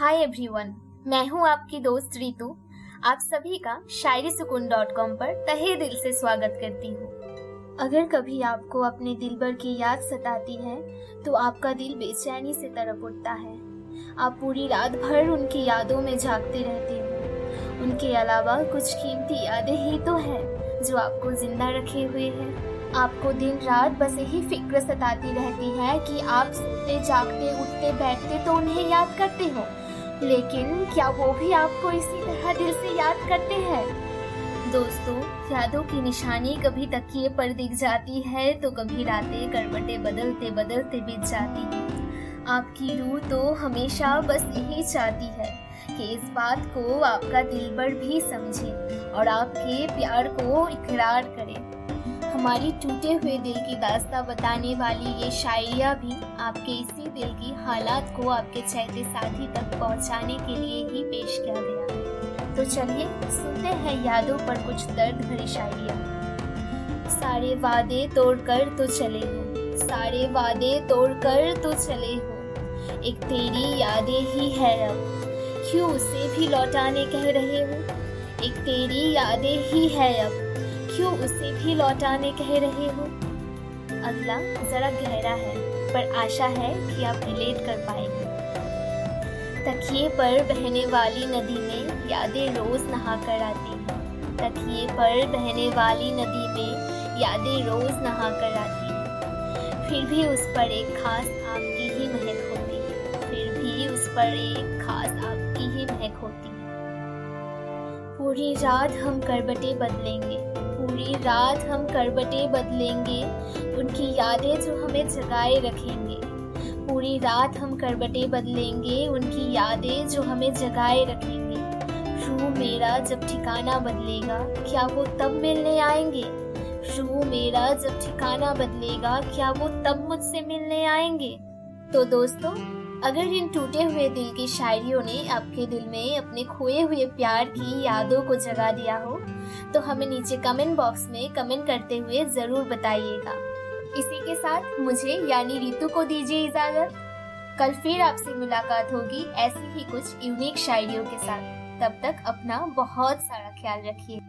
Hi everyone मैं हूँ आपकी दोस्त रितु। आप सभी का शायरी सुकून डॉट कॉम पर तहे दिल से स्वागत करती हूँ। अगर कभी आपको अपने दिल भर की याद सताती है तो आपका दिल बेचैनी से तरफ़ उठता है। आप पूरी रात भर उनकी यादों में झांकते रहते हो। उनके अलावा कुछ कीमती यादें ही तो है, जो आपको ज़िंदा रखे हुए हैं। आपको दिन रात बस यही फ़िक्र सताती रहती है कि आप सोते, जागते, उठते, बैठते तो उन्हें याद करते हो लेकिन क्या वो भी आपको इसी तरह दिल से याद करते हैं? दोस्तों, यादों की निशानी कभी तकिए पर दिख जाती है तो कभी रातें करवटे बदलते बदलते बीत जाती है। आपकी रूह तो हमेशा बस यही चाहती है कि इस बात को आपका दिल दिलबर भी समझे और आपके प्यार को इकरार करे। हमारी टूटे हुए दिल की दास्ता बताने वाली ये शायरिया भी आपके इसी दिल की हालात को आपके चहते साथी तक पहुँचाने के लिए ही पेश किया गया तो चलिए, सुनते हैं यादों पर कुछ दर्द भरी शायरिया। सारे वादे तोड़कर तो चले हो। सारे वादे तोड़कर तो चले हो। एक तेरी यादें ही है अब। क्यों उसे भी लौटाने कह रहे हो? एक तेरी यादें ही है अब। क्यों उसे भी लौटाने कह रहे हो। अगला जरा गहरा है, पर आशा है कि आप रिलेट कर पाएँगे। तकिए पर बहने वाली नदी में यादें रोज नहा कर आती हैं। तकिए पर बहने वाली नदी में यादें रोज नहा कर आती हैं। फिर भी उस पर एक खास आपकी ही महक होती है। फिर भी उस पर एक खास आपकी ही महक होती है। पूरी रात हम करबटे बदलेंगे। पूरी रात हम करबटे बदलेंगे। उनकी यादें जो हमें जगाए रखेंगे। पूरी रात हम करबटे बदलेंगे। उनकी यादें जो हमें जगाए रखेंगे। रू मेरा जब ठिकाना बदलेगा, क्या वो तब मिलने आएँगे? रू मेरा जब ठिकाना बदलेगा, क्या वो तब मुझसे मिलने आएँगे? तो दोस्तों अगर इन टूटे हुए दिल की शायरियों ने आपके दिल में अपने खोए हुए प्यार की यादों को जगा दिया हो तो हमें नीचे कमेंट बॉक्स में कमेंट करते हुए ज़रूर बताइएगा। इसी के साथ मुझे यानी रितु को दीजिए इजाज़त। कल फिर आपसे मुलाकात होगी ऐसी ही कुछ यूनिक शायरियों के साथ। तब तक अपना बहुत सारा ख्याल रखिए।